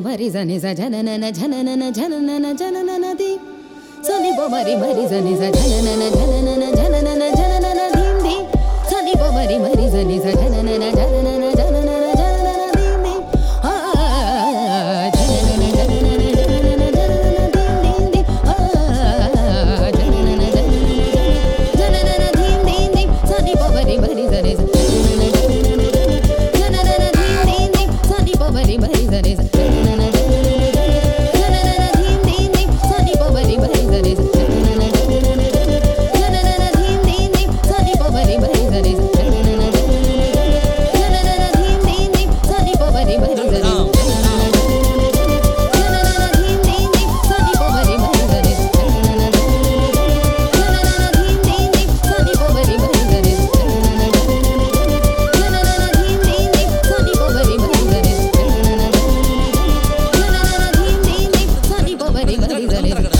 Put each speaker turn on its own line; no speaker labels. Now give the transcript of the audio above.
भरि जनि सननन झनन झनन झनन दी सोनी जनि सननन झन ಧರ